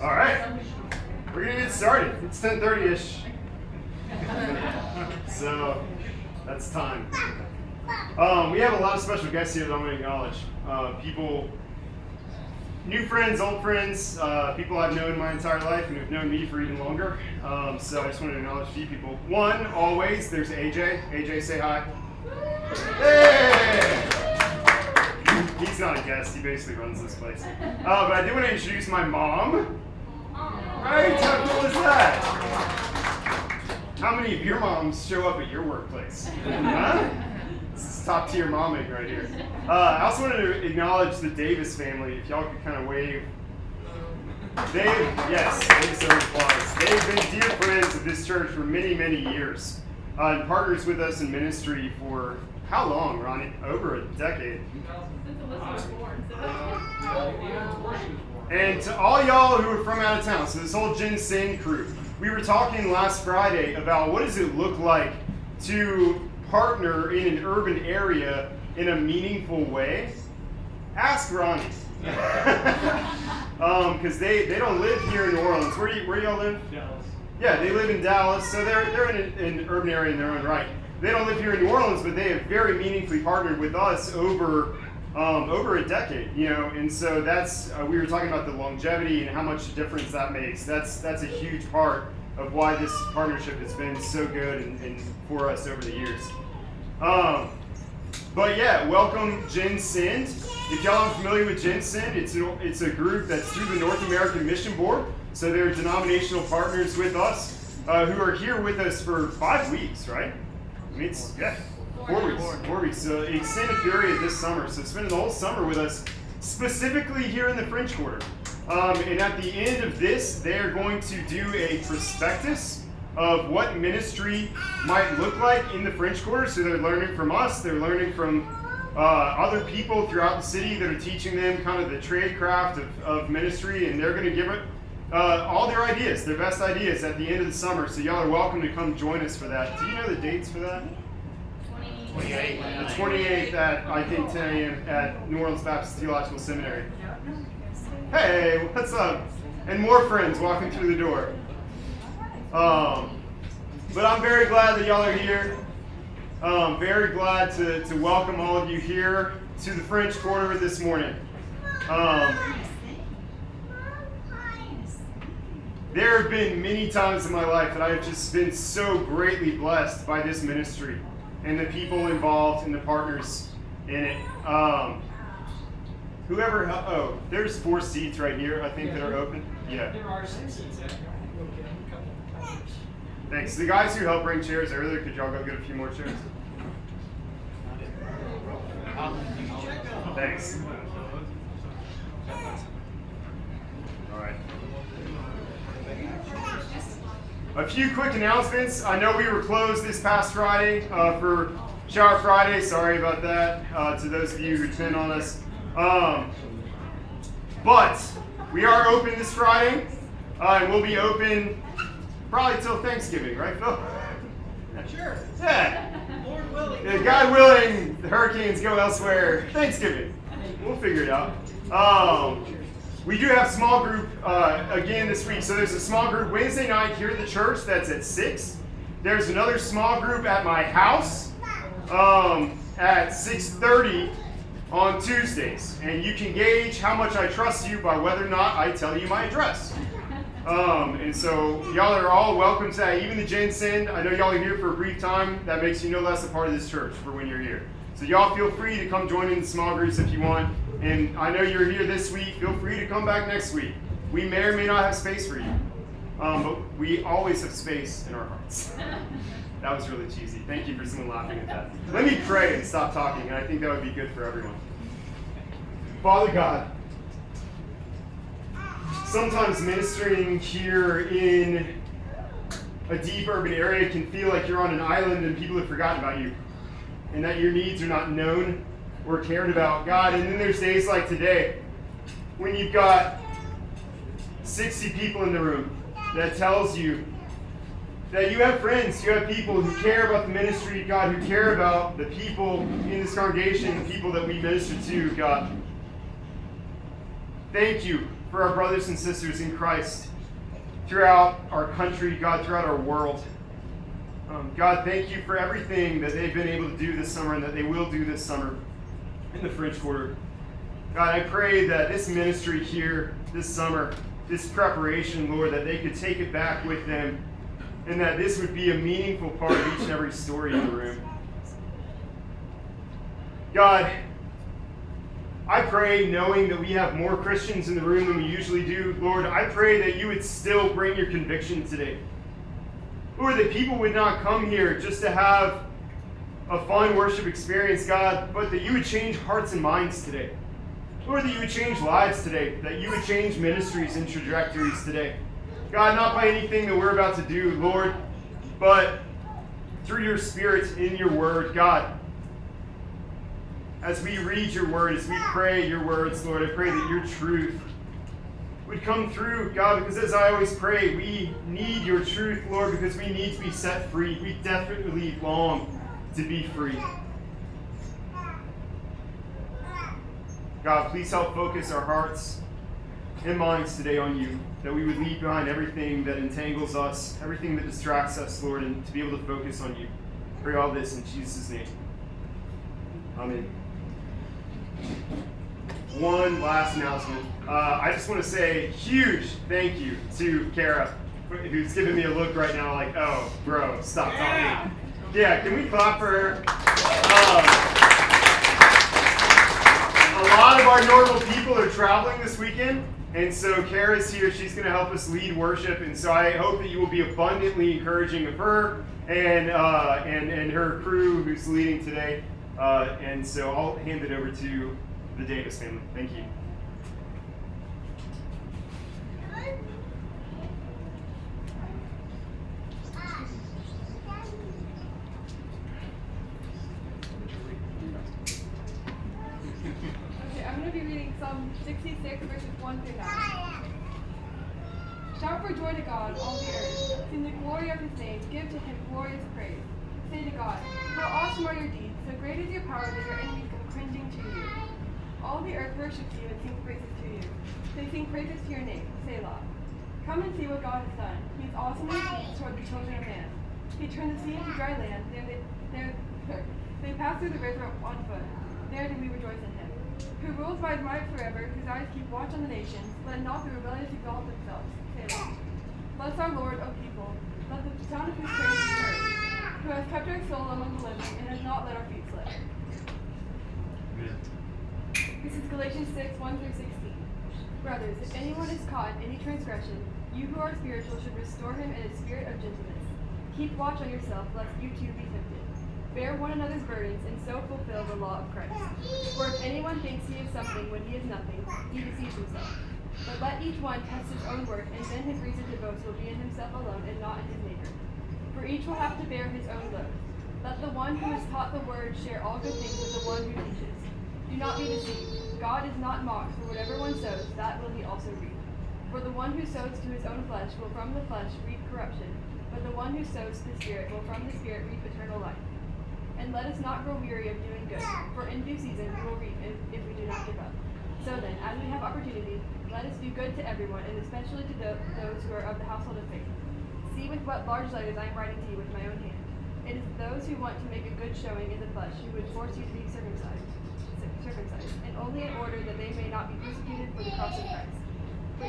All right, we're gonna get started. It's 10:30ish, so that's time. Um, we have a lot of special guests here that I'm gonna acknowledge. Uh, people, new friends, old friends, uh, people I've known my entire life and who've known me for even longer. Um, so I just want to acknowledge a few people. One, always, there's AJ. AJ, say hi. Hey! He's not a guest. He basically runs this place. Uh, but I do want to introduce my mom. Right? How cool is that? How many of your moms show up at your workplace? Huh? This is top tier momming right here. Uh, I also wanted to acknowledge the Davis family. If y'all could kind of wave. They've, yes, they deserve applause. They've been dear friends of this church for many, many years. Uh, and partners with us in ministry for how long, Ronnie? Over a decade. And to all y'all who are from out of town, so this whole Gen Send crew, we were talking last Friday about what does it look like to partner in an urban area in a meaningful way. Ask Ronnie. Because um, they, they don't live here in New Orleans. Where do, you, where do y'all live? Dallas. Yeah, they live in Dallas, so they're, they're in an, an urban area in their own right. They don't live here in New Orleans, but they have very meaningfully partnered with us over um, over a decade, you know, and so that's uh, we were talking about the longevity and how much difference that makes. That's that's a huge part of why this partnership has been so good and, and for us over the years. Um, but yeah, welcome Gen. If y'all are familiar with Gen it's a, it's a group that's through the North American Mission Board. So they're denominational partners with us uh, who are here with us for five weeks, right? I mean, it's, yeah, four weeks, four weeks. So extended period this summer. So spending the whole summer with us, specifically here in the French Quarter. Um, and at the end of this, they are going to do a prospectus of what ministry might look like in the French Quarter. So they're learning from us, they're learning from uh, other people throughout the city that are teaching them kind of the trade craft of, of ministry, and they're going to give it uh, all their ideas, their best ideas at the end of the summer. So y'all are welcome to come join us for that. Do you know the dates for that? 28. The 28th at I think 10 a.m. at New Orleans Baptist Theological Seminary. Hey, what's up? And more friends walking through the door. Um, but I'm very glad that y'all are here. Um, very glad to, to welcome all of you here to the French Quarter this morning. Um, there have been many times in my life that I have just been so greatly blessed by this ministry and the people involved and the partners in it. Um, whoever, oh, there's four seats right here, I think, that are open. Yeah. There are some seats there. Okay, a couple of others. Thanks. The guys who helped bring chairs earlier, could y'all go get a few more chairs? Thanks. All right. A few quick announcements. I know we were closed this past Friday uh, for Shower Friday. Sorry about that uh, to those of you who depend on us. Um, but we are open this Friday, uh, and we'll be open probably till Thanksgiving, right, Phil? Sure. Yeah. Lord willing. If God willing, the hurricanes go elsewhere. Thanksgiving. We'll figure it out. Um, we do have small group uh, again this week. So there's a small group Wednesday night here at the church that's at 6. There's another small group at my house um, at 6.30 on Tuesdays. And you can gauge how much I trust you by whether or not I tell you my address. Um, and so y'all are all welcome to that. Even the Gen Send, I know y'all are here for a brief time. That makes you no less a part of this church for when you're here. So y'all feel free to come join in the small groups if you want. And I know you're here this week. Feel free to come back next week. We may or may not have space for you, um, but we always have space in our hearts. that was really cheesy. Thank you for someone laughing at that. Let me pray and stop talking, and I think that would be good for everyone. Father God, sometimes ministering here in a deep urban area can feel like you're on an island and people have forgotten about you and that your needs are not known or cared about. God, and then there's days like today when you've got 60 people in the room that tells you that you have friends, you have people who care about the ministry, of God, who care about the people in this congregation, the people that we minister to, God. Thank you for our brothers and sisters in Christ throughout our country, God, throughout our world. Um, God, thank you for everything that they've been able to do this summer and that they will do this summer in the French Quarter. God, I pray that this ministry here this summer, this preparation, Lord, that they could take it back with them and that this would be a meaningful part of each and every story in the room. God, I pray, knowing that we have more Christians in the room than we usually do, Lord, I pray that you would still bring your conviction today. Lord, that people would not come here just to have a fun worship experience, God, but that you would change hearts and minds today. Lord, that you would change lives today, that you would change ministries and trajectories today. God, not by anything that we're about to do, Lord, but through your Spirit in your word, God. As we read your word, as we pray your words, Lord, I pray that your truth would come through, God, because as I always pray, we need your truth, Lord, because we need to be set free. We desperately long to be free. God, please help focus our hearts and minds today on you, that we would leave behind everything that entangles us, everything that distracts us, Lord, and to be able to focus on you. Pray all this in Jesus' name. Amen. One last announcement. Uh, I just want to say huge thank you to Kara, who's giving me a look right now like, oh, bro, stop talking. Yeah, can we clap for her? Um, a lot of our normal people are traveling this weekend, and so Kara's here. She's going to help us lead worship, and so I hope that you will be abundantly encouraging of her and uh, and and her crew who's leading today. Uh, and so I'll hand it over to the Davis family. Thank you. Okay, I'm going to be reading Psalm 66, verses 1 through 9. Shout for joy to God, all the earth. Sing the glory of his name. Give to him glorious praise. Say to God, How awesome are your deeds! So great is your power that your enemies come cringing to you. All the earth worships you and sings praises to you. They sing praises to your name, Selah. Come and see what God has done. He is awesome deeds toward the children of man. He turned the sea into dry land. There they, there, they passed through the river on foot. There do we rejoice in him. Who rules by his might forever, whose eyes keep watch on the nations. Let not the rebellious exalt themselves. Selah. Bless our Lord, O people. Let the sound of his praise be heard. Who has kept our soul among the living and has not let our feet slip. This is Galatians 6, 1 through 16. Brothers, if anyone is caught in any transgression, you who are spiritual should restore him in a spirit of gentleness. Keep watch on yourself, lest you too be tempted. Bear one another's burdens, and so fulfill the law of Christ. For if anyone thinks he is something when he is nothing, he deceives himself. But let each one test his own work, and then his reason to boast will be in himself alone and not in his neighbor. For each will have to bear his own load. Let the one who is taught the word share all good things with the one who teaches. Do not be deceived. God is not mocked, for whatever one sows, that will he also reap. For the one who sows to his own flesh will from the flesh reap corruption, but the one who sows to the Spirit will from the Spirit reap eternal life. And let us not grow weary of doing good, for in due season we will reap if, if we do not give up. So then, as we have opportunity, let us do good to everyone, and especially to tho- those who are of the household of faith. See with what large letters I am writing to you with my own hand. It is those who want to make a good showing in the flesh who would force you to be circumcised, cir- circumcised, and only in order that they may not be persecuted for the cross of Christ. For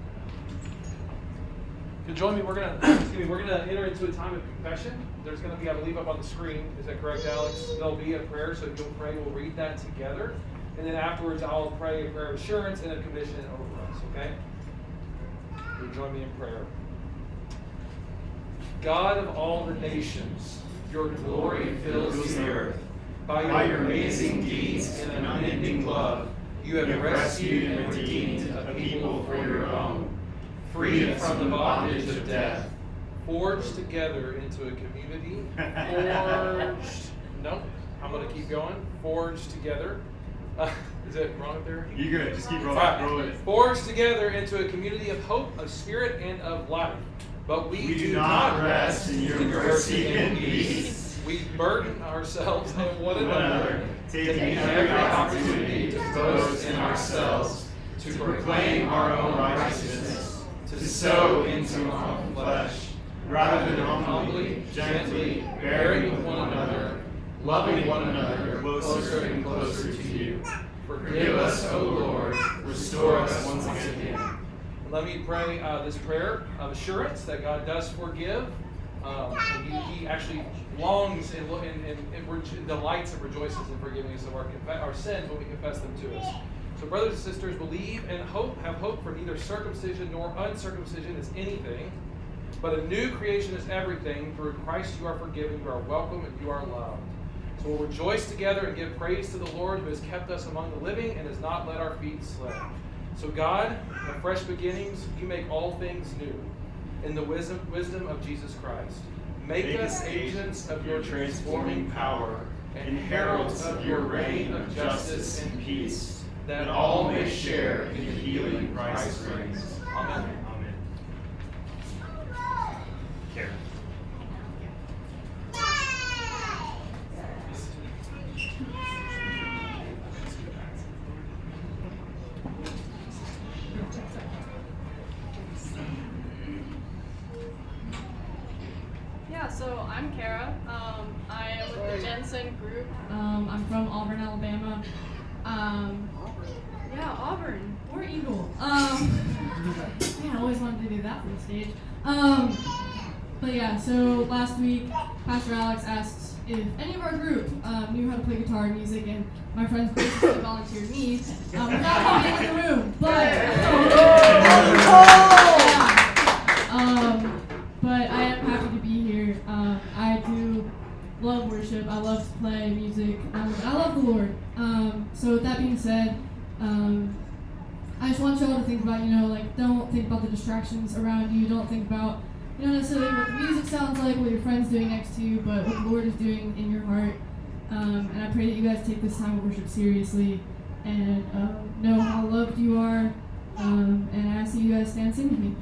If you'll join me, we're gonna excuse me, we're gonna enter into a time of confession. There's gonna be, I believe, up on the screen. Is that correct, Alex? There'll be a prayer, so you'll pray. We'll read that together, and then afterwards, I'll pray a prayer of assurance and a commission over us. Okay? You'll join me in prayer. God of all the nations, your glory fills the earth. By your amazing deeds and unending love, you have rescued and redeemed a people for your own, freed from the bondage of death, forged together into a community, forged. No, I'm going to keep going. Forged together. Uh, is it wrong up there? You good? Just keep rolling. Alright. Roll it. Forged together into a community of hope, of spirit, and of life. But we, We do not rest in your mercy and peace. We burden ourselves and one One another, another, taking every opportunity to boast in ourselves, to proclaim our own righteousness, to sow into our flesh, rather than humbly, gently, bearing with one another, loving one another closer and closer to you. Forgive us, O Lord, restore us once again. Let me pray uh, this prayer of assurance that God does forgive. Um, he, he actually longs and, and, and, and delights and rejoices in forgiving us of our, our sins when we confess them to us. So, brothers and sisters, believe and hope, have hope for neither circumcision nor uncircumcision is anything, but a new creation is everything. Through Christ you are forgiven, you are welcome, and you are loved. So we'll rejoice together and give praise to the Lord who has kept us among the living and has not let our feet slip. So, God, of fresh beginnings, you make all things new in the wisdom, wisdom of Jesus Christ. Make us agents of your transforming power and heralds of your reign of justice and peace, that all may share in the healing Christ brings. Amen. Amen. Karen. Yeah, so I'm Kara. Um, I am with the Gen Send group. Um, I'm from Auburn, Alabama. Um, yeah, Auburn, War Eagle. Um, man, I always wanted to do that for the stage. Um, but yeah, so last week, Pastor Alex asked if any of our group um, knew how to play guitar and music, and my friends basically volunteered me um, without being in the room. But yeah. Um, but I am happy to be here. Um, I do love worship. I love to play music. Um, I love the Lord. Um, so with that being said, um, I just want y'all to think about, you know, like don't think about the distractions around you. Don't think about, you know, necessarily what the music sounds like, what your friends doing next to you, but what the Lord is doing in your heart. Um, and I pray that you guys take this time of worship seriously and um, know how loved you are. Um, and I ask that you guys stand with me.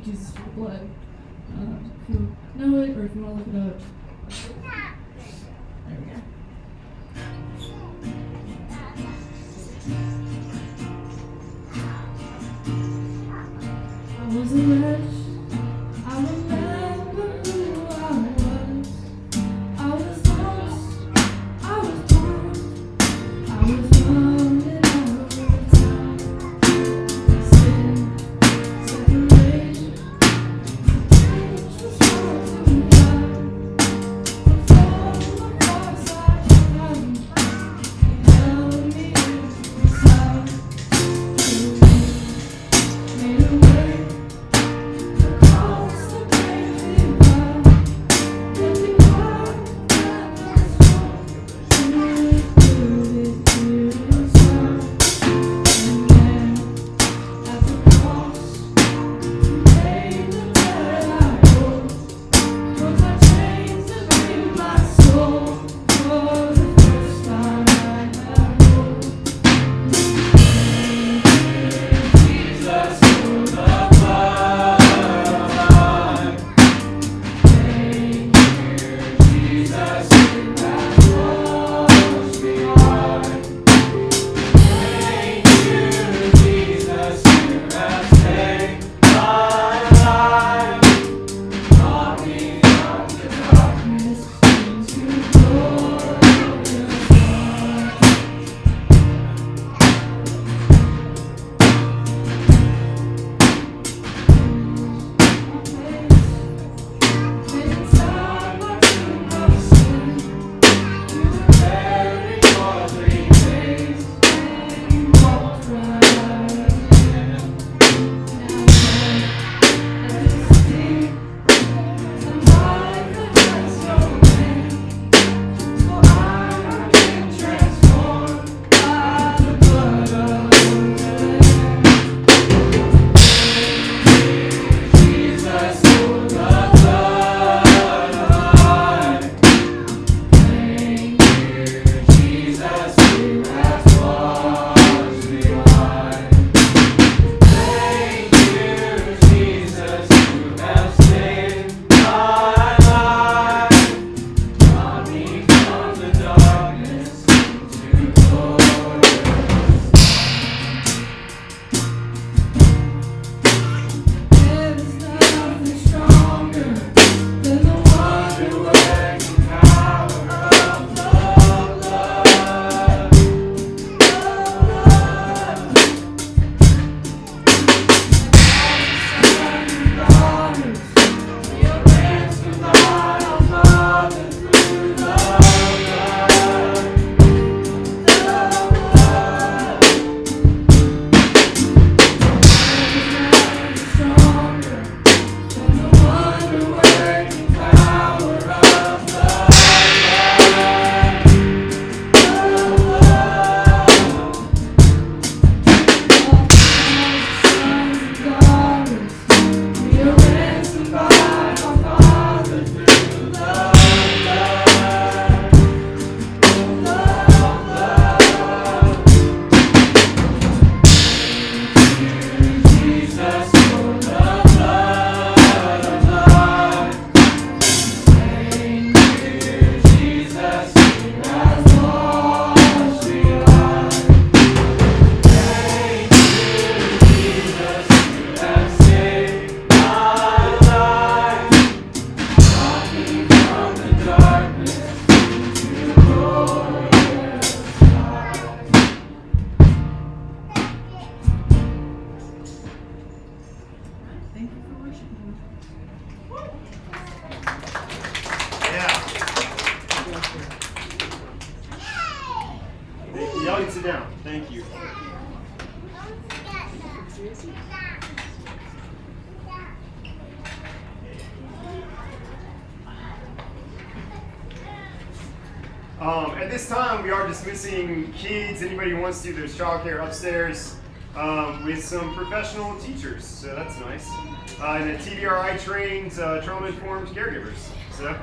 think is blood. Uh, if you know it or if you want to look it up, sit down. Thank you. Um, at this time, we are dismissing kids. Anybody who wants to, there's childcare upstairs um, with some professional teachers, so that's nice. Uh, and a TBRI trained uh, trauma informed caregivers. So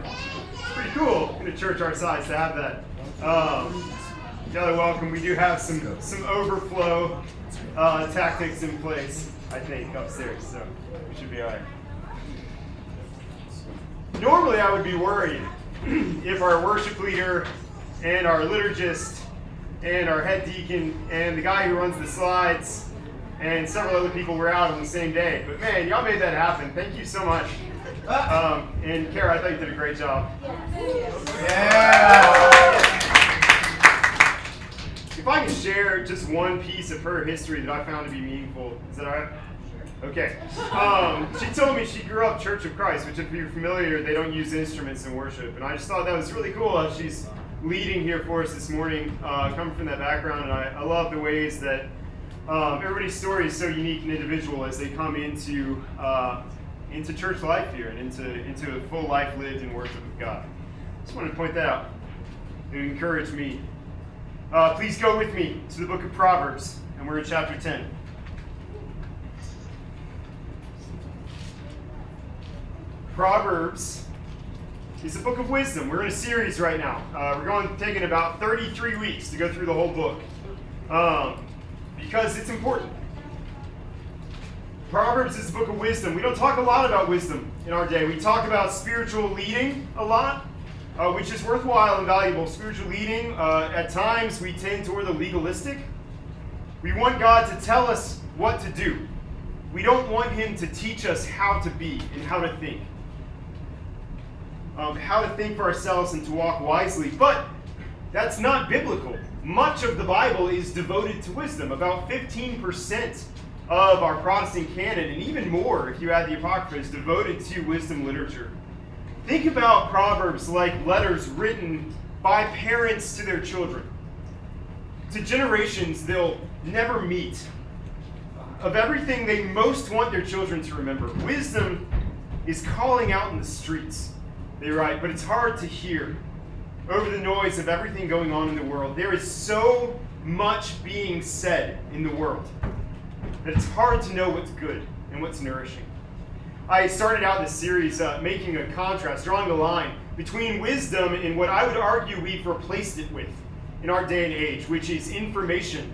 it's pretty cool in a church our size to have that. Um, Kelly, welcome. We do have some some overflow uh, tactics in place, I think, upstairs, so we should be all right. Normally, I would be worried if our worship leader and our liturgist and our head deacon and the guy who runs the slides and several other people were out on the same day. But man, y'all made that happen. Thank you so much. Ah. Um, and Kara, I thought you did a great job. Yeah. If I can share just one piece of her history that I found to be meaningful, is that all right? Okay. Um, she told me she grew up Church of Christ, which, if you're familiar, they don't use instruments in worship. And I just thought that was really cool how she's leading here for us this morning, uh, coming from that background. And I, I love the ways that um, everybody's story is so unique and individual as they come into uh, into church life here and into into a full life lived in worship with God. Just wanted to point that out. It encouraged me. Uh, please go with me to the book of Proverbs, and we're in chapter 10. Proverbs is a book of wisdom. We're in a series right now. Uh, we're going taking about 33 weeks to go through the whole book um, because it's important. Proverbs is a book of wisdom. We don't talk a lot about wisdom in our day. We talk about spiritual leading a lot, uh, which is worthwhile and valuable. Spiritual leading, uh, at times, we tend toward the legalistic. We want God to tell us what to do. We don't want Him to teach us how to be and how to think. Um, how to think for ourselves and to walk wisely. But that's not biblical. Much of the Bible is devoted to wisdom. About 15% of our Protestant canon, and even more if you add the Apocrypha, is devoted to wisdom literature. Think about Proverbs like letters written by parents to their children, to generations they'll never meet. Of everything they most want their children to remember, wisdom is calling out in the streets. They write, but it's hard to hear over the noise of everything going on in the world. There is so much being said in the world that it's hard to know what's good and what's nourishing. I started out this series uh, making a contrast, drawing a line between wisdom and what I would argue we've replaced it with in our day and age, which is information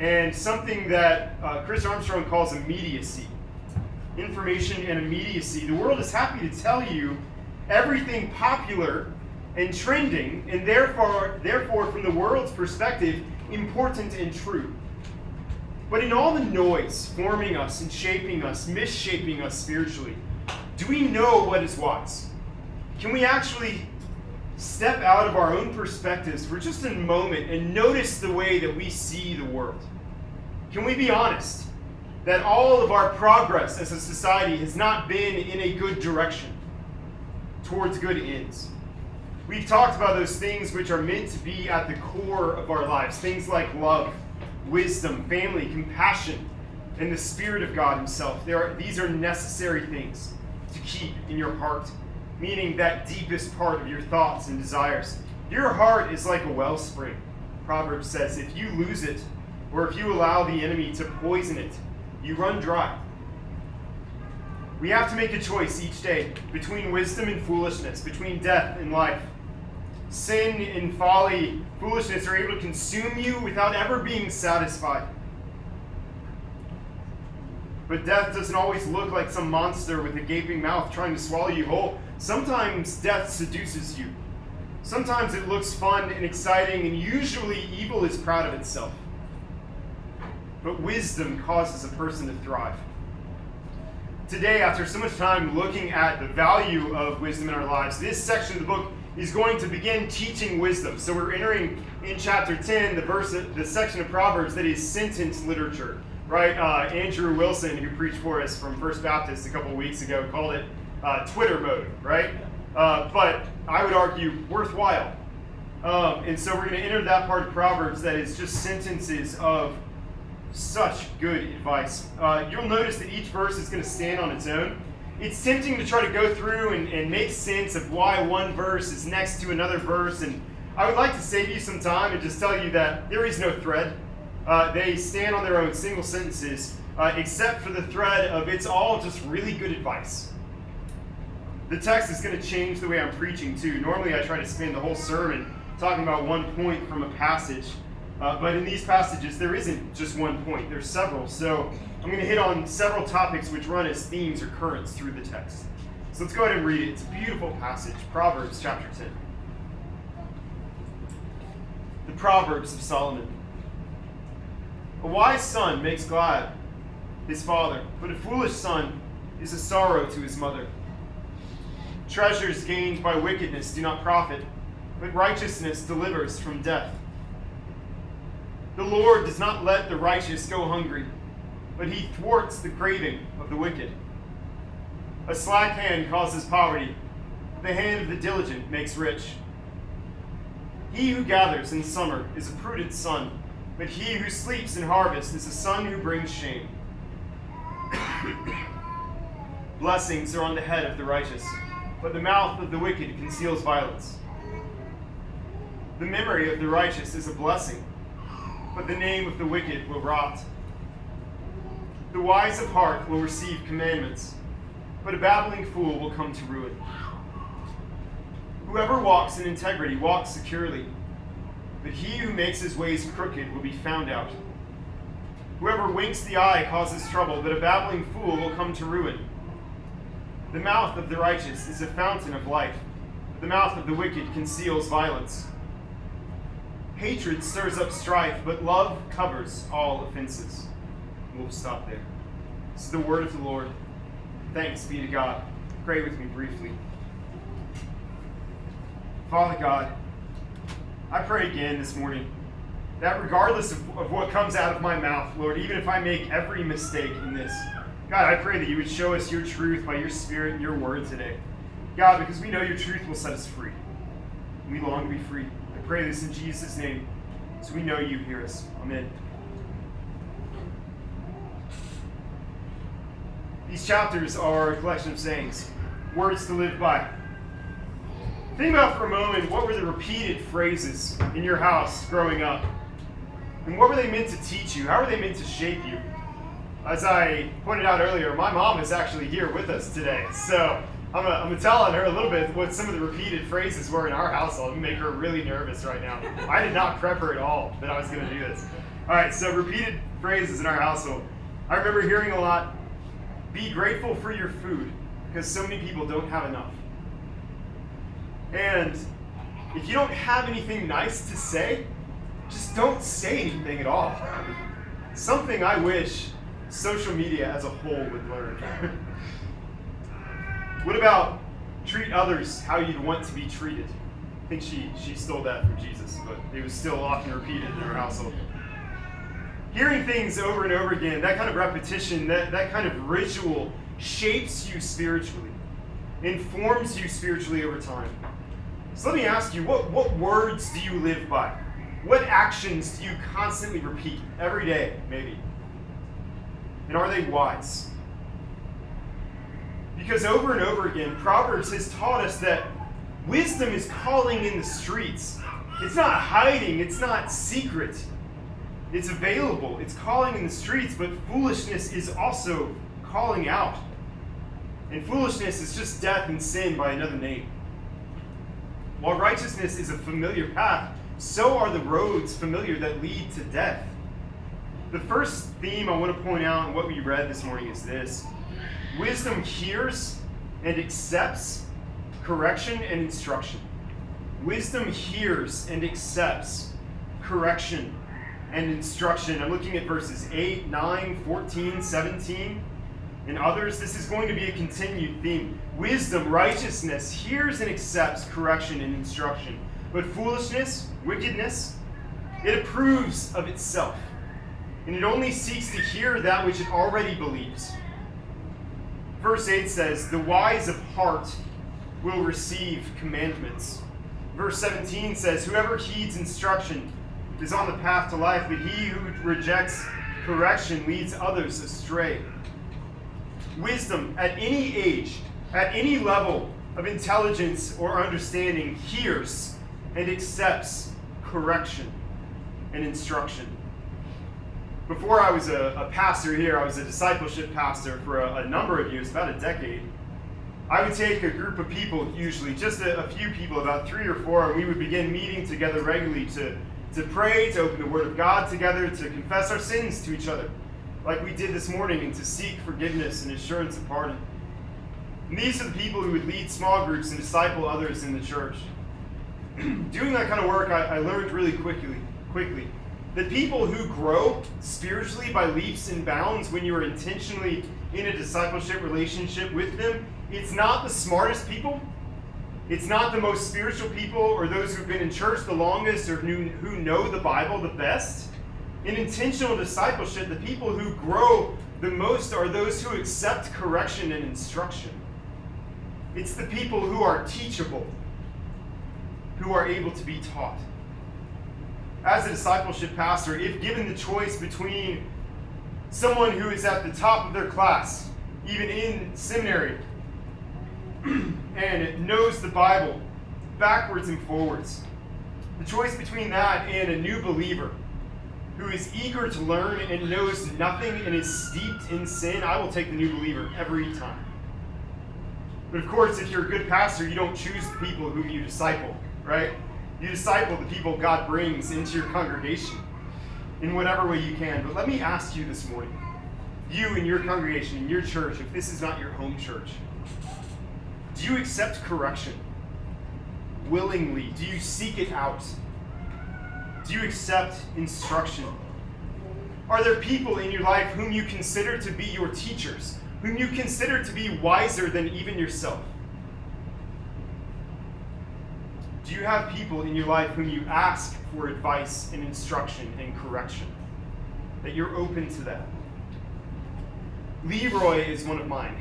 and something that uh, Chris Armstrong calls immediacy. Information and immediacy. The world is happy to tell you everything popular and trending, and therefore, therefore, from the world's perspective, important and true. But in all the noise forming us and shaping us, misshaping us spiritually, do we know what is wise? Can we actually step out of our own perspectives for just a moment and notice the way that we see the world? Can we be honest that all of our progress as a society has not been in a good direction towards good ends? We've talked about those things which are meant to be at the core of our lives things like love wisdom, family, compassion, and the Spirit of God Himself. Are, these are necessary things to keep in your heart, meaning that deepest part of your thoughts and desires. Your heart is like a wellspring. Proverbs says, if you lose it, or if you allow the enemy to poison it, you run dry. We have to make a choice each day between wisdom and foolishness, between death and life. Sin and folly, foolishness are able to consume you without ever being satisfied. But death doesn't always look like some monster with a gaping mouth trying to swallow you whole. Sometimes death seduces you. Sometimes it looks fun and exciting, and usually evil is proud of itself. But wisdom causes a person to thrive. Today, after so much time looking at the value of wisdom in our lives, this section of the book is going to begin teaching wisdom. So we're entering in chapter 10, the verse, the section of Proverbs that is sentence literature, right? Uh, Andrew Wilson, who preached for us from First Baptist a couple weeks ago, called it uh, Twitter mode, right? Uh, but I would argue worthwhile. Um, and so we're going to enter that part of Proverbs that is just sentences of such good advice. Uh, you'll notice that each verse is going to stand on its own it's tempting to try to go through and, and make sense of why one verse is next to another verse. And I would like to save you some time and just tell you that there is no thread. Uh, they stand on their own single sentences, uh, except for the thread of it's all just really good advice. The text is going to change the way I'm preaching too. Normally, I try to spend the whole sermon talking about one point from a passage. Uh, but in these passages, there isn't just one point, there's several. So I'm going to hit on several topics which run as themes or currents through the text. So let's go ahead and read it. It's a beautiful passage, Proverbs chapter 10. The Proverbs of Solomon. A wise son makes glad his father, but a foolish son is a sorrow to his mother. Treasures gained by wickedness do not profit, but righteousness delivers from death. The Lord does not let the righteous go hungry, but he thwarts the craving of the wicked. A slack hand causes poverty, the hand of the diligent makes rich. He who gathers in summer is a prudent son, but he who sleeps in harvest is a son who brings shame. Blessings are on the head of the righteous, but the mouth of the wicked conceals violence. The memory of the righteous is a blessing, but the name of the wicked will rot. The wise of heart will receive commandments, but a babbling fool will come to ruin. Whoever walks in integrity walks securely, but he who makes his ways crooked will be found out. Whoever winks the eye causes trouble, but a babbling fool will come to ruin. The mouth of the righteous is a fountain of life, but the mouth of the wicked conceals violence. Hatred stirs up strife, but love covers all offenses. We'll stop there. This is the word of the Lord. Thanks be to God. Pray with me briefly. Father God, I pray again this morning that regardless of, of what comes out of my mouth, Lord, even if I make every mistake in this, God, I pray that you would show us your truth by your Spirit and your word today. God, because we know your truth will set us free. We long to be free. I pray this in Jesus' name, so we know you hear us. Amen. These chapters are a collection of sayings, words to live by. Think about for a moment what were the repeated phrases in your house growing up? And what were they meant to teach you? How were they meant to shape you? As I pointed out earlier, my mom is actually here with us today. So I'm going to tell on her a little bit what some of the repeated phrases were in our household and make her really nervous right now. I did not prep her at all that I was going to do this. All right, so repeated phrases in our household. I remember hearing a lot be grateful for your food because so many people don't have enough. And if you don't have anything nice to say, just don't say anything at all. Something I wish social media as a whole would learn. what about treat others how you'd want to be treated? I think she, she stole that from Jesus, but it was still often repeated in her household. Hearing things over and over again, that kind of repetition, that, that kind of ritual shapes you spiritually, informs you spiritually over time. So let me ask you, what, what words do you live by? What actions do you constantly repeat every day, maybe? And are they wise? Because over and over again, Proverbs has taught us that wisdom is calling in the streets. It's not hiding, it's not secret. It's available, it's calling in the streets, but foolishness is also calling out. And foolishness is just death and sin by another name. While righteousness is a familiar path, so are the roads familiar that lead to death. The first theme I want to point out in what we read this morning is this wisdom hears and accepts correction and instruction. Wisdom hears and accepts correction and instruction. I'm looking at verses 8, 9, 14, 17, and others. This is going to be a continued theme. Wisdom, righteousness, hears and accepts correction and instruction. But foolishness, wickedness, it approves of itself. And it only seeks to hear that which it already believes. Verse 8 says, The wise of heart will receive commandments. Verse 17 says, Whoever heeds instruction is on the path to life, but he who rejects correction leads others astray. Wisdom at any age, at any level of intelligence or understanding, hears and accepts correction and instruction. Before I was a, a pastor here, I was a discipleship pastor for a, a, number of years, about a decade. I would take a group of people, usually just a, a few people, about three or four, and we would begin meeting together regularly to to pray, to open the Word of God together, to confess our sins to each other, like we did this morning, and to seek forgiveness and assurance of pardon. And these are the people who would lead small groups and disciple others in the church. Doing that kind of work, I, I learned really quickly, quickly that people who grow spiritually by leaps and bounds when you are intentionally in a discipleship relationship with them, it's not the smartest people. It's not the most spiritual people or those who've been in church the longest or who, know the Bible the best. In intentional discipleship, the people who grow the most are those who accept correction and instruction. It's the people who are teachable, who are able to be taught. As a discipleship pastor, if given the choice between someone who is at the top of their class, even in seminary, and knows the Bible backwards and forwards, the choice between that and a new believer who is eager to learn and knows nothing and is steeped in sin, I will take the new believer every time. But of course, if you're a good pastor, you don't choose the people whom you disciple, right? You disciple the people God brings into your congregation in whatever way you can. But let me ask you this morning you in your congregation, in your church, if this is not your home church, do you accept correction willingly? Do you seek it out? Do you accept instruction? Are there people in your life whom you consider to be your teachers, whom you consider to be wiser than even yourself? Do you have people in your life whom you ask for advice and instruction and correction? That you're open to that? Leroy is one of mine.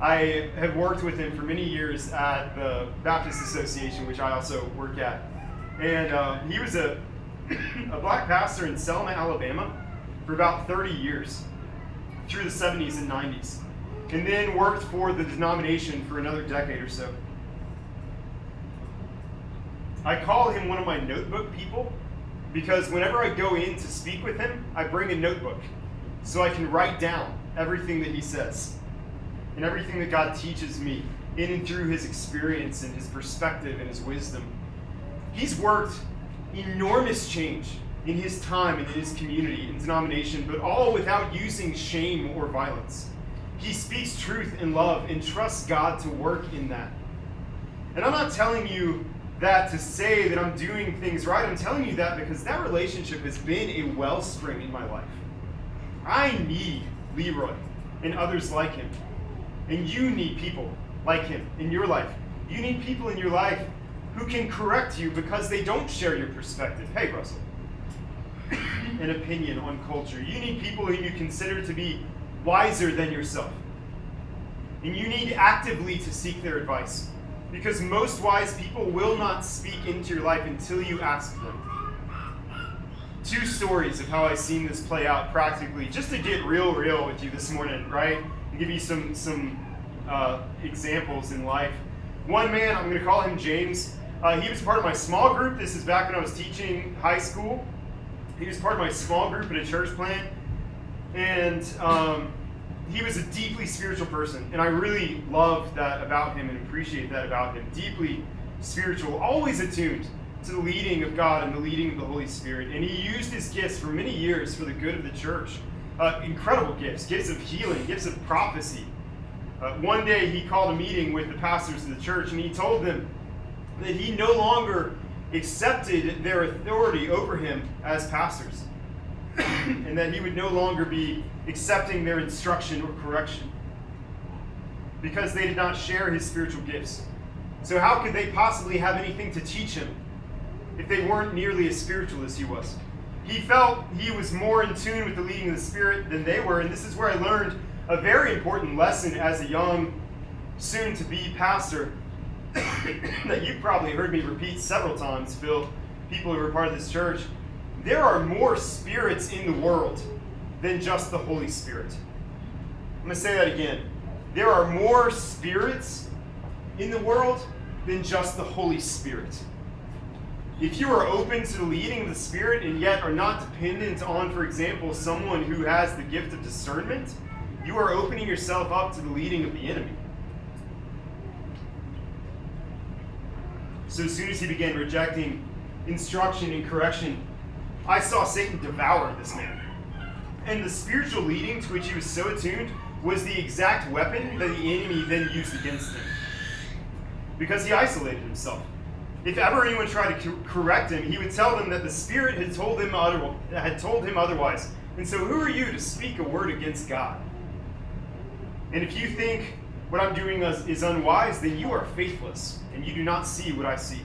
I have worked with him for many years at the Baptist Association, which I also work at. And uh, he was a, a black pastor in Selma, Alabama for about 30 years through the 70s and 90s, and then worked for the denomination for another decade or so. I call him one of my notebook people because whenever I go in to speak with him, I bring a notebook so I can write down everything that he says and everything that God teaches me in and through his experience and his perspective and his wisdom. He's worked enormous change in his time and in his community and denomination, but all without using shame or violence. He speaks truth in love and trusts God to work in that. And I'm not telling you that to say that I'm doing things right. I'm telling you that because that relationship has been a wellspring in my life. I need Leroy and others like him. And you need people like him in your life. You need people in your life who can correct you because they don't share your perspective. Hey, Russell. An opinion on culture. You need people who you consider to be wiser than yourself. And you need actively to seek their advice. Because most wise people will not speak into your life until you ask them. Two stories of how I've seen this play out practically, just to get real, real with you this morning, right? Give you some some uh, examples in life. One man, I'm going to call him James. Uh, he was part of my small group. This is back when I was teaching high school. He was part of my small group at a church plant, and um, he was a deeply spiritual person, and I really love that about him and appreciate that about him. Deeply spiritual, always attuned to the leading of God and the leading of the Holy Spirit. And he used his gifts for many years for the good of the church. Uh, incredible gifts gifts of healing, gifts of prophecy. Uh, one day he called a meeting with the pastors of the church and he told them that he no longer accepted their authority over him as pastors and that he would no longer be accepting their instruction or correction because they did not share his spiritual gifts. So, how could they possibly have anything to teach him if they weren't nearly as spiritual as he was? He felt he was more in tune with the leading of the Spirit than they were, and this is where I learned a very important lesson as a young, soon to be pastor that you've probably heard me repeat several times, Phil, people who are part of this church. There are more spirits in the world than just the Holy Spirit. I'm going to say that again. There are more spirits in the world than just the Holy Spirit. If you are open to leading the Spirit and yet are not dependent on, for example, someone who has the gift of discernment, you are opening yourself up to the leading of the enemy. So as soon as he began rejecting instruction and correction I saw Satan devour this man. And the spiritual leading to which he was so attuned was the exact weapon that the enemy then used against him. Because he isolated himself. If ever anyone tried to correct him, he would tell them that the Spirit had told him, other, had told him otherwise. And so, who are you to speak a word against God? And if you think what I'm doing is, is unwise, then you are faithless, and you do not see what I see.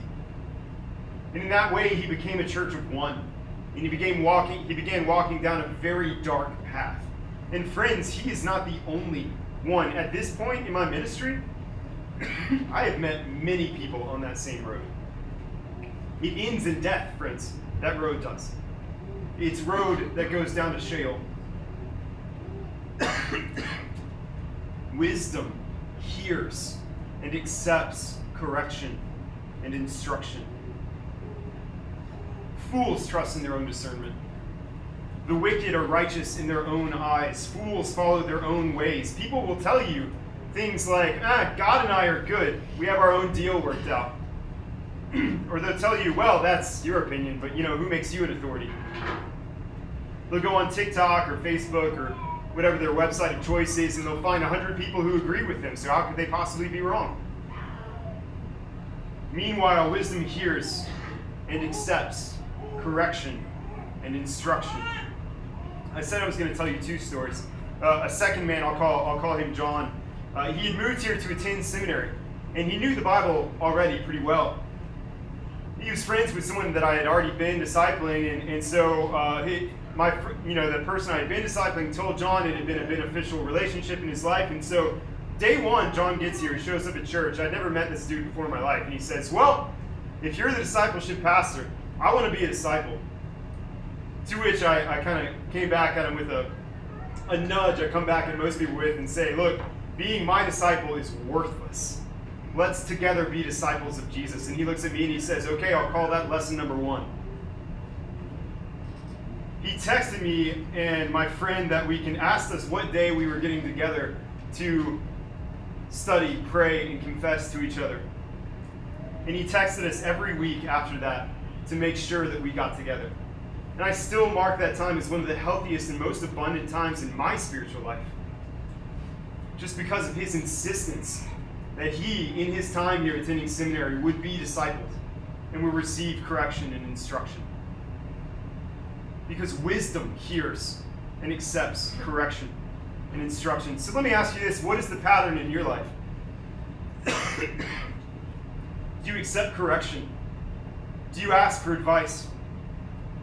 And in that way, he became a church of one, and he began walking. He began walking down a very dark path. And friends, he is not the only one. At this point in my ministry, I have met many people on that same road. It ends in death, friends. That road does. It's road that goes down to Sheol. Wisdom hears and accepts correction and instruction. Fools trust in their own discernment. The wicked are righteous in their own eyes. Fools follow their own ways. People will tell you things like, ah, God and I are good. We have our own deal worked out. or they'll tell you, well, that's your opinion, but you know, who makes you an authority? They'll go on TikTok or Facebook or whatever their website of choice is, and they'll find 100 people who agree with them. So, how could they possibly be wrong? Meanwhile, wisdom hears and accepts correction and instruction. I said I was going to tell you two stories. Uh, a second man, I'll call, I'll call him John. Uh, he had moved here to attend seminary, and he knew the Bible already pretty well. He was friends with someone that I had already been discipling, and, and so uh, he, my, you know, the person I had been discipling told John it had been a beneficial relationship in his life, and so day one, John gets here, he shows up at church. I'd never met this dude before in my life, and he says, "Well, if you're the discipleship pastor, I want to be a disciple." To which I, I kind of came back at him with a, a nudge I come back at most people with and say, look, being my disciple is worthless. Let's together be disciples of Jesus. And he looks at me and he says, okay, I'll call that lesson number one. He texted me and my friend that we can asked us what day we were getting together to study, pray, and confess to each other. And he texted us every week after that to make sure that we got together. And I still mark that time as one of the healthiest and most abundant times in my spiritual life. Just because of his insistence that he, in his time here attending seminary, would be discipled and would receive correction and instruction. Because wisdom hears and accepts correction and instruction. So let me ask you this what is the pattern in your life? Do you accept correction? Do you ask for advice?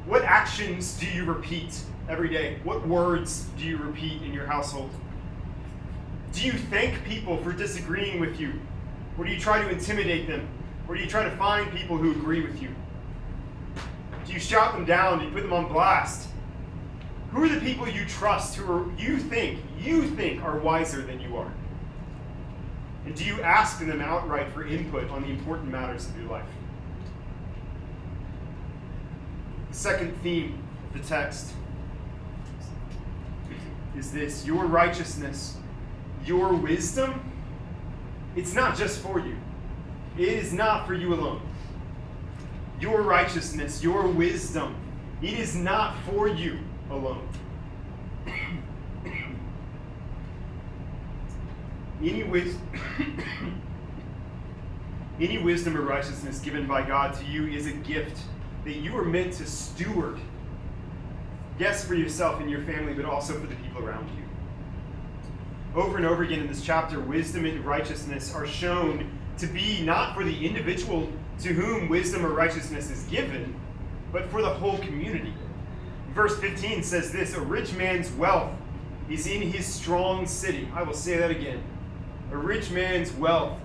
What actions do you repeat every day? What words do you repeat in your household? Do you thank people for disagreeing with you? Or do you try to intimidate them? Or do you try to find people who agree with you? Do you shout them down? Do you put them on blast? Who are the people you trust who are, you think you think are wiser than you are? And do you ask them outright for input on the important matters of your life? The second theme of the text is this your righteousness, your wisdom, it's not just for you. It is not for you alone. Your righteousness, your wisdom, it is not for you alone. Any wisdom. Any wisdom or righteousness given by God to you is a gift that you are meant to steward. Yes, for yourself and your family, but also for the people around you. Over and over again in this chapter, wisdom and righteousness are shown to be not for the individual to whom wisdom or righteousness is given, but for the whole community. Verse 15 says this A rich man's wealth is in his strong city. I will say that again. A rich man's wealth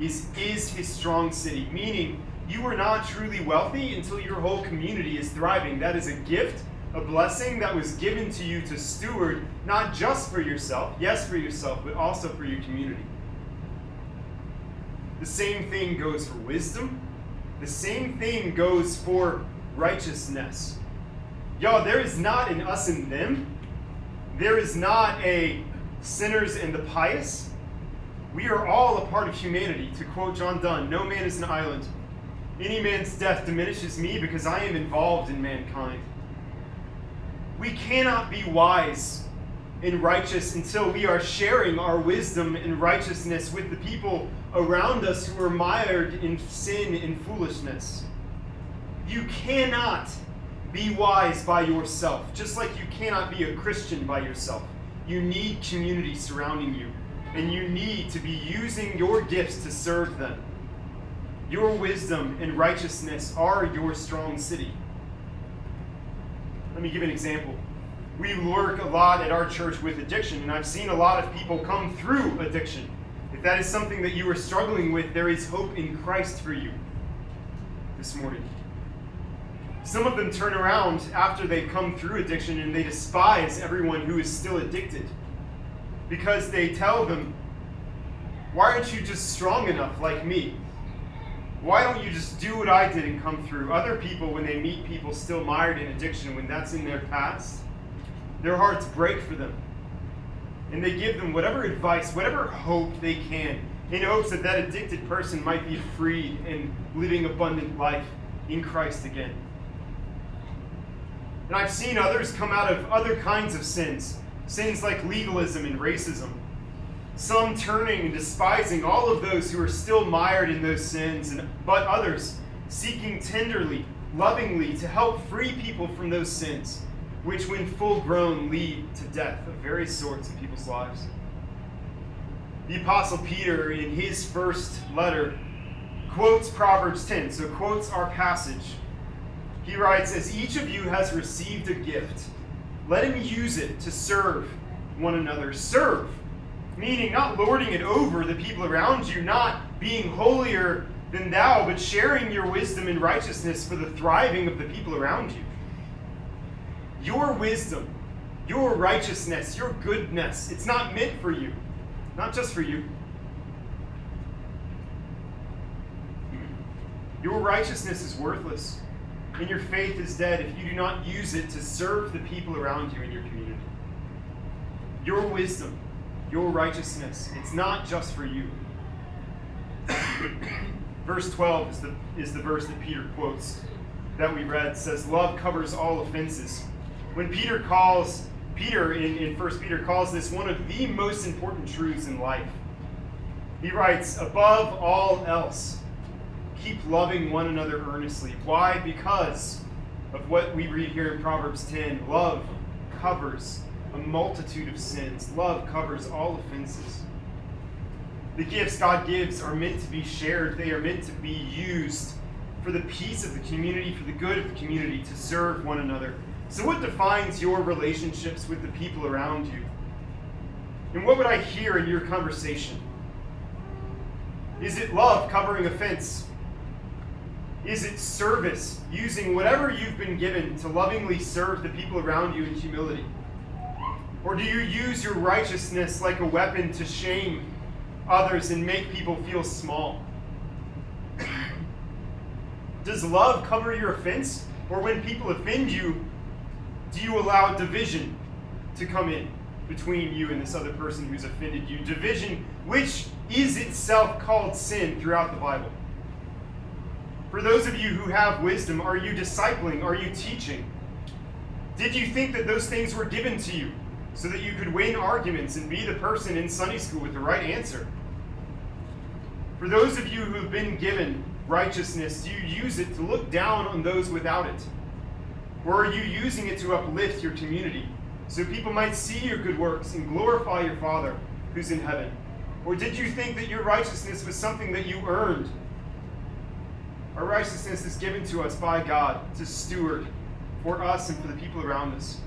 is, is his strong city, meaning you are not truly wealthy until your whole community is thriving. That is a gift, a blessing that was given to you to steward, not just for yourself, yes, for yourself, but also for your community. The same thing goes for wisdom. The same thing goes for righteousness. Y'all, there is not an us and them. There is not a sinners and the pious. We are all a part of humanity. To quote John Donne, no man is an island. Any man's death diminishes me because I am involved in mankind. We cannot be wise and righteous until we are sharing our wisdom and righteousness with the people around us who are mired in sin and foolishness. You cannot be wise by yourself, just like you cannot be a Christian by yourself. You need community surrounding you, and you need to be using your gifts to serve them. Your wisdom and righteousness are your strong city. Let me give an example. We work a lot at our church with addiction, and I've seen a lot of people come through addiction. If that is something that you are struggling with, there is hope in Christ for you this morning. Some of them turn around after they've come through addiction and they despise everyone who is still addicted because they tell them, Why aren't you just strong enough like me? Why don't you just do what I did and come through? Other people, when they meet people still mired in addiction, when that's in their past, their hearts break for them. And they give them whatever advice, whatever hope they can, in hopes that that addicted person might be freed and living abundant life in Christ again. And I've seen others come out of other kinds of sins, sins like legalism and racism. Some turning and despising all of those who are still mired in those sins, and, but others seeking tenderly, lovingly to help free people from those sins, which, when full grown, lead to death of various sorts in people's lives. The Apostle Peter, in his first letter, quotes Proverbs 10, so quotes our passage he writes, As each of you has received a gift, let him use it to serve one another. Serve, meaning not lording it over the people around you, not being holier than thou, but sharing your wisdom and righteousness for the thriving of the people around you. Your wisdom, your righteousness, your goodness, it's not meant for you, not just for you. Your righteousness is worthless and your faith is dead if you do not use it to serve the people around you in your community. Your wisdom, your righteousness, it's not just for you. verse 12 is the, is the verse that Peter quotes that we read. Says, Love covers all offenses. When Peter calls, Peter in, in 1 Peter calls this one of the most important truths in life. He writes, Above all else, keep loving one another earnestly. Why? Because of what we read here in Proverbs 10. Love covers a multitude of sins, love covers all offenses. The gifts God gives are meant to be shared, they are meant to be used for the peace of the community, for the good of the community, to serve one another. So, what defines your relationships with the people around you? And what would I hear in your conversation? Is it love covering offense? Is it service, using whatever you've been given to lovingly serve the people around you in humility? Or do you use your righteousness like a weapon to shame others and make people feel small? Does love cover your offense? Or when people offend you, do you allow division to come in between you and this other person who's offended you? Division, which is itself called sin throughout the Bible. For those of you who have wisdom, are you discipling? Are you teaching? Did you think that those things were given to you so that you could win arguments and be the person in Sunday school with the right answer? For those of you who have been given righteousness, do you use it to look down on those without it? Or are you using it to uplift your community so people might see your good works and glorify your Father who's in heaven? Or did you think that your righteousness was something that you earned our righteousness is given to us by God to steward for us and for the people around us.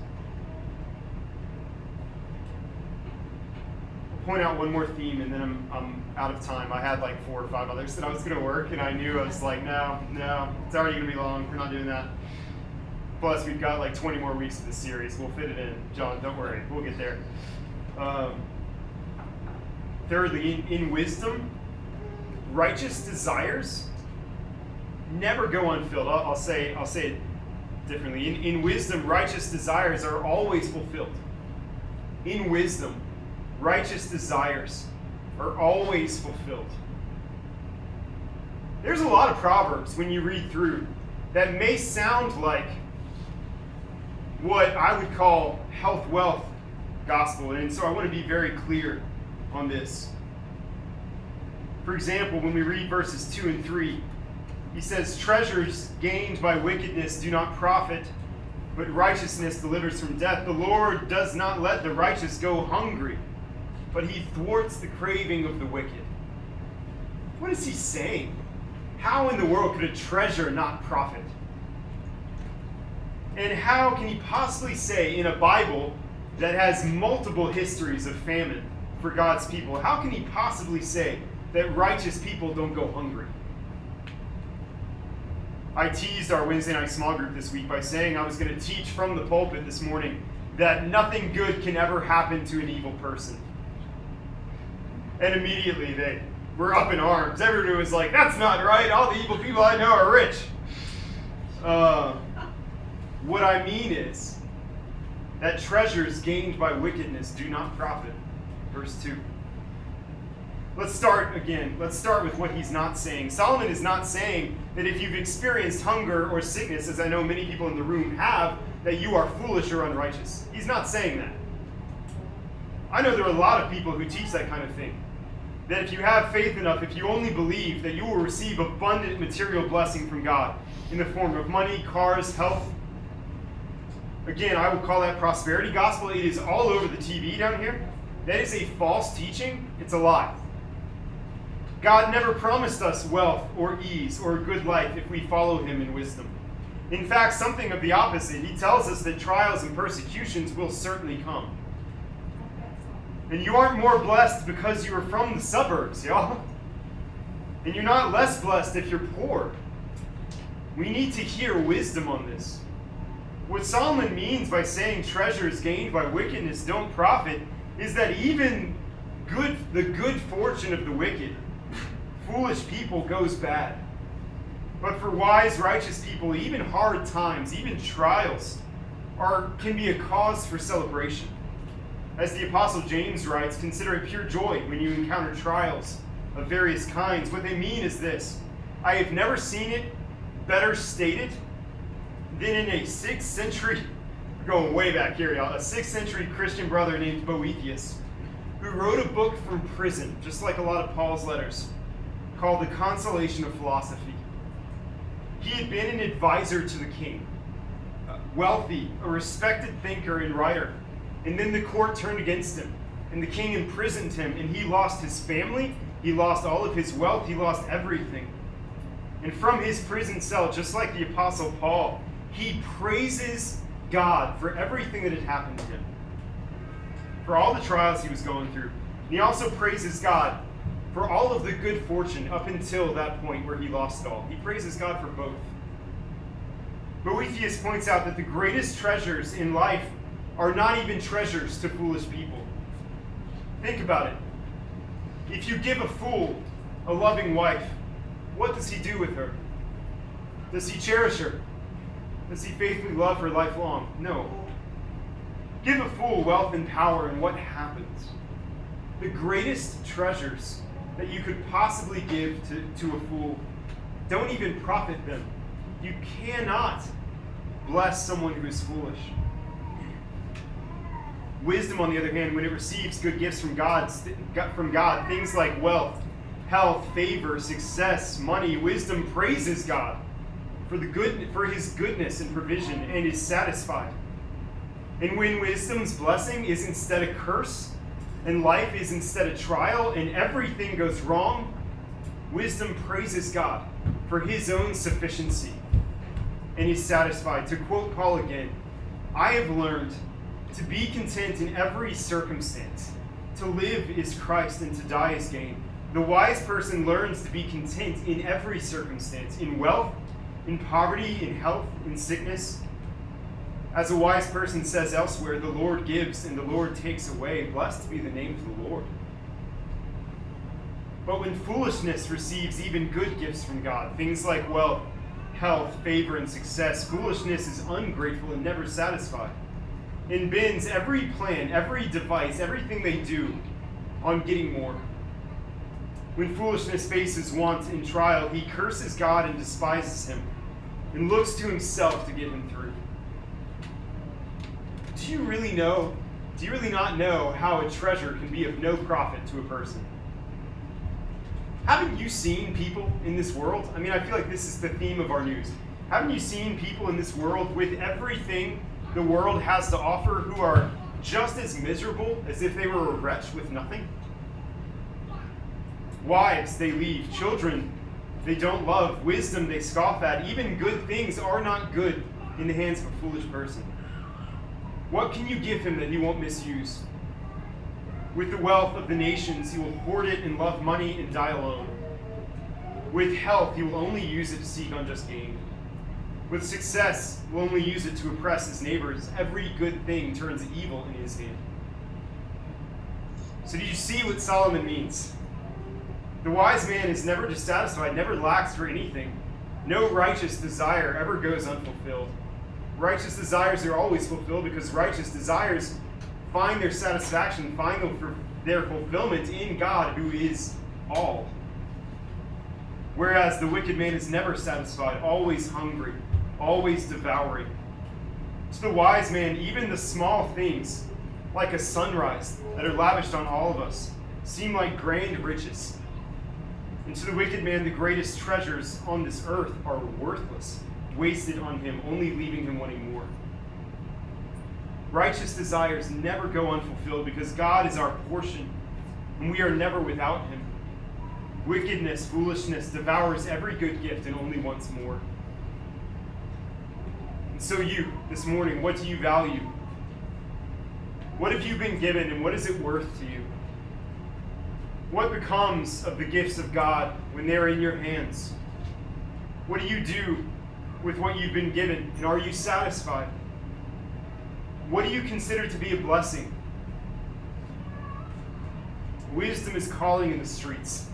Point out one more theme and then I'm, I'm out of time. I had like four or five others that I was going to work, and I knew I was like, no, no, it's already going to be long. We're not doing that. Plus, we've got like 20 more weeks of this series. We'll fit it in. John, don't worry. We'll get there. Um, thirdly, in, in wisdom, righteous desires never go unfilled. I'll, I'll, say I'll say it differently. In, in wisdom, righteous desires are always fulfilled. In wisdom, righteous desires are always fulfilled. There's a lot of proverbs when you read through that may sound like what I would call health wealth gospel. And so I want to be very clear on this. For example, when we read verses 2 and 3, he says, Treasures gained by wickedness do not profit, but righteousness delivers from death. The Lord does not let the righteous go hungry, but he thwarts the craving of the wicked. What is he saying? How in the world could a treasure not profit? And how can he possibly say in a Bible that has multiple histories of famine for God's people, how can he possibly say that righteous people don't go hungry? I teased our Wednesday night small group this week by saying I was going to teach from the pulpit this morning that nothing good can ever happen to an evil person. And immediately they were up in arms. Everybody was like, that's not right. All the evil people I know are rich. Uh, what I mean is that treasures gained by wickedness do not profit. Verse 2. Let's start again. Let's start with what he's not saying. Solomon is not saying that if you've experienced hunger or sickness, as I know many people in the room have, that you are foolish or unrighteous. He's not saying that. I know there are a lot of people who teach that kind of thing. That if you have faith enough, if you only believe that you will receive abundant material blessing from God in the form of money, cars, health. Again, I would call that prosperity gospel. It is all over the TV down here. That is a false teaching. It's a lie. God never promised us wealth or ease or a good life if we follow Him in wisdom. In fact, something of the opposite. He tells us that trials and persecutions will certainly come. And you aren't more blessed because you are from the suburbs, y'all. And you're not less blessed if you're poor. We need to hear wisdom on this. What Solomon means by saying treasures gained by wickedness don't profit is that even good the good fortune of the wicked, foolish people goes bad. But for wise, righteous people, even hard times, even trials, are can be a cause for celebration. As the Apostle James writes, consider it pure joy when you encounter trials of various kinds. What they mean is this I have never seen it better stated than in a sixth century, we're going way back here, y'all, a sixth century Christian brother named Boethius, who wrote a book from prison, just like a lot of Paul's letters, called The Consolation of Philosophy. He had been an advisor to the king, wealthy, a respected thinker and writer. And then the court turned against him, and the king imprisoned him, and he lost his family, he lost all of his wealth, he lost everything. And from his prison cell, just like the Apostle Paul, he praises God for everything that had happened to him, for all the trials he was going through. And he also praises God for all of the good fortune up until that point where he lost it all. He praises God for both. Boethius points out that the greatest treasures in life are not even treasures to foolish people. Think about it. If you give a fool a loving wife, what does he do with her? Does he cherish her? Does he faithfully love her lifelong? No. Give a fool wealth and power, and what happens? The greatest treasures that you could possibly give to, to a fool don't even profit them. You cannot bless someone who is foolish. Wisdom, on the other hand, when it receives good gifts from God, from God, things like wealth, health, favor, success, money, wisdom praises God for the good for his goodness and provision and is satisfied. And when wisdom's blessing is instead a curse, and life is instead a trial, and everything goes wrong, wisdom praises God for his own sufficiency and is satisfied. To quote Paul again, I have learned to be content in every circumstance. To live is Christ, and to die is gain. The wise person learns to be content in every circumstance, in wealth, in poverty, in health, in sickness. As a wise person says elsewhere, the Lord gives and the Lord takes away. Blessed be the name of the Lord. But when foolishness receives even good gifts from God, things like wealth, health, favor, and success, foolishness is ungrateful and never satisfied and bends every plan, every device, everything they do on getting more. When foolishness faces want and trial, he curses God and despises him and looks to himself to get him through. do you really know? Do you really not know how a treasure can be of no profit to a person? Haven't you seen people in this world? I mean, I feel like this is the theme of our news. Haven't you seen people in this world with everything the world has to offer who are just as miserable as if they were a wretch with nothing? Wives they leave, children they don't love, wisdom they scoff at, even good things are not good in the hands of a foolish person. What can you give him that he won't misuse? With the wealth of the nations, he will hoard it and love money and die alone. With health, he will only use it to seek unjust gain. With success, will only use it to oppress his neighbors. Every good thing turns evil in his hand. So, do you see what Solomon means? The wise man is never dissatisfied, never lacks for anything. No righteous desire ever goes unfulfilled. Righteous desires are always fulfilled because righteous desires find their satisfaction, find their fulfillment in God, who is all. Whereas the wicked man is never satisfied, always hungry, always devouring. To the wise man, even the small things, like a sunrise that are lavished on all of us, seem like grand riches. And to the wicked man, the greatest treasures on this earth are worthless, wasted on him, only leaving him wanting more. Righteous desires never go unfulfilled because God is our portion, and we are never without him. Wickedness, foolishness devours every good gift and only wants more. And so, you, this morning, what do you value? What have you been given, and what is it worth to you? What becomes of the gifts of God when they're in your hands? What do you do with what you've been given? And are you satisfied? What do you consider to be a blessing? Wisdom is calling in the streets,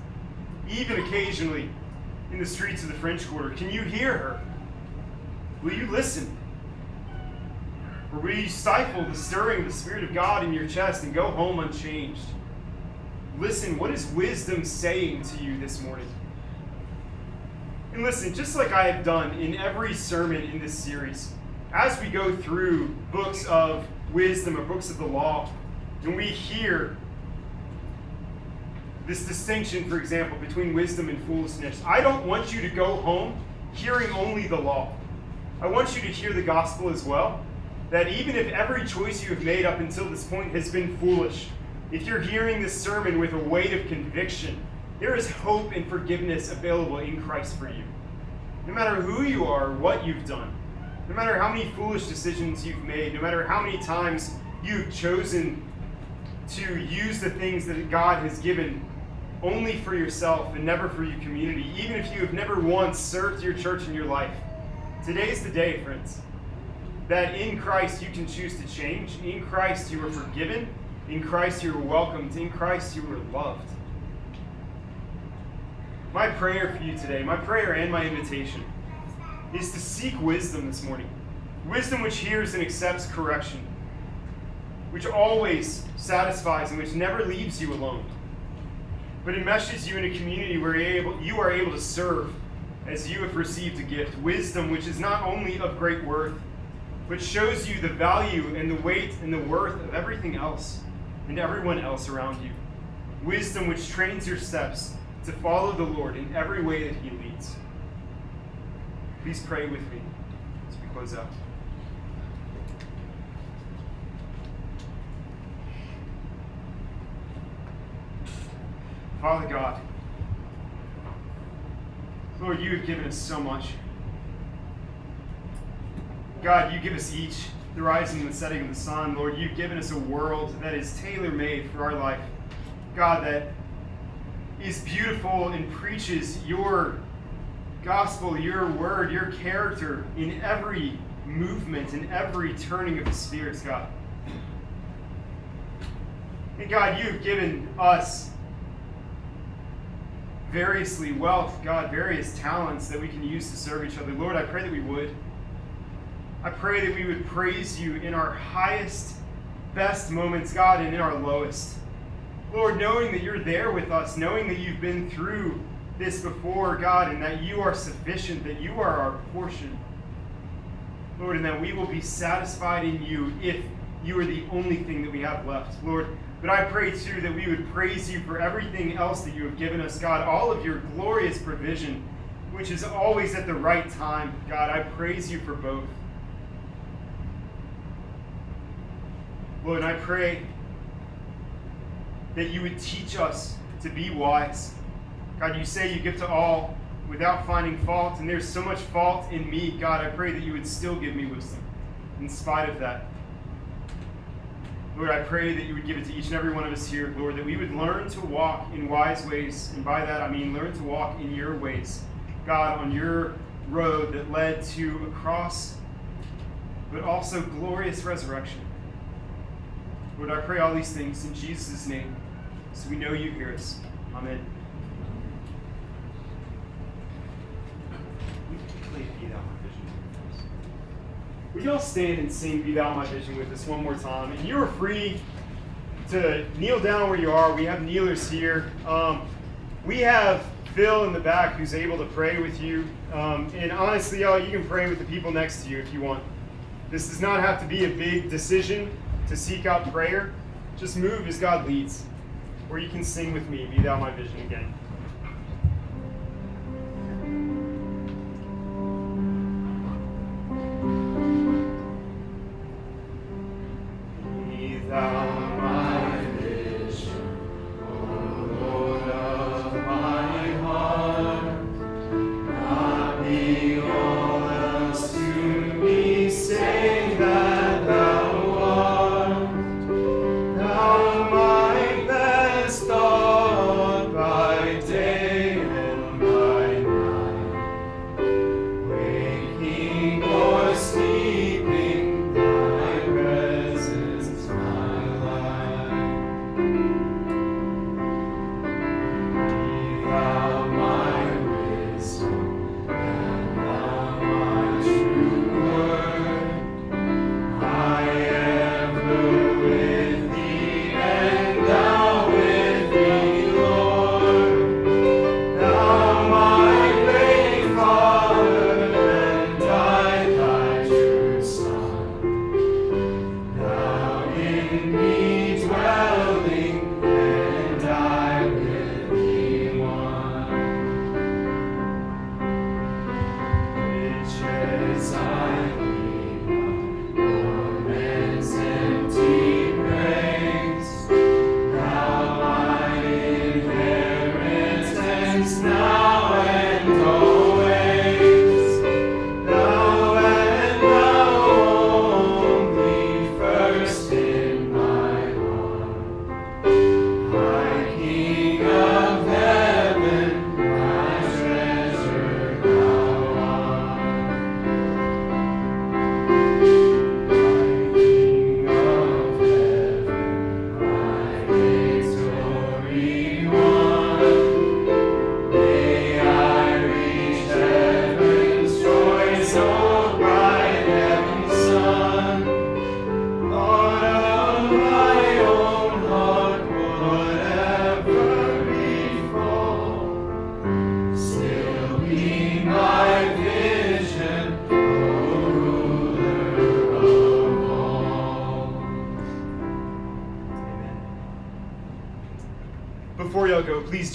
even occasionally in the streets of the French Quarter. Can you hear her? Will you listen? Or will you stifle the stirring of the Spirit of God in your chest and go home unchanged? Listen, what is wisdom saying to you this morning? And listen, just like I have done in every sermon in this series, as we go through books of wisdom or books of the law, and we hear this distinction, for example, between wisdom and foolishness, I don't want you to go home hearing only the law. I want you to hear the gospel as well. That even if every choice you have made up until this point has been foolish, if you're hearing this sermon with a weight of conviction, there is hope and forgiveness available in Christ for you. No matter who you are, what you've done, no matter how many foolish decisions you've made, no matter how many times you've chosen to use the things that God has given only for yourself and never for your community, even if you have never once served your church in your life, today's the day, friends, that in Christ you can choose to change. In Christ you are forgiven in Christ you are welcomed. In Christ you are loved. My prayer for you today, my prayer and my invitation, is to seek wisdom this morning. Wisdom which hears and accepts correction, which always satisfies and which never leaves you alone. But enmeshes you in a community where you are able to serve as you have received a gift. Wisdom which is not only of great worth, but shows you the value and the weight and the worth of everything else and everyone else around you. Wisdom which trains your steps to follow the Lord in every way that He leads. Please pray with me as we close out. Father God, Lord, you have given us so much. God, you give us each the rising and the setting of the sun. Lord, you've given us a world that is tailor made for our life. God, that is beautiful and preaches your gospel, your word, your character in every movement, in every turning of the spirits, God. And God, you have given us variously wealth, God, various talents that we can use to serve each other. Lord, I pray that we would. I pray that we would praise you in our highest, best moments, God, and in our lowest. Lord, knowing that you're there with us, knowing that you've been through this before, God, and that you are sufficient, that you are our portion. Lord, and that we will be satisfied in you if You are the only thing that we have left, Lord. But I pray too that we would praise you for everything else that you have given us, God, all of your glorious provision, which is always at the right time. God, I praise you for both. Lord, I pray that you would teach us to be wise. God, you say you give to all without finding fault, and there's so much fault in me. God, I pray that you would still give me wisdom in spite of that. Lord, I pray that you would give it to each and every one of us here, Lord, that we would learn to walk in wise ways. And by that, I mean learn to walk in your ways. God, on your road that led to a cross, but also glorious resurrection. Lord, I pray all these things in Jesus' name, so we know you hear us. Amen. Would y'all stand and sing Be Thou My Vision with us one more time? And you are free to kneel down where you are. We have kneelers here. Um, we have Phil in the back who's able to pray with you. Um, and honestly, y'all, you can pray with the people next to you if you want. This does not have to be a big decision to seek out prayer. Just move as God leads. Or you can sing with me, Be Thou My Vision again.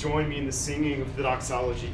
Join me in the singing of the doxology.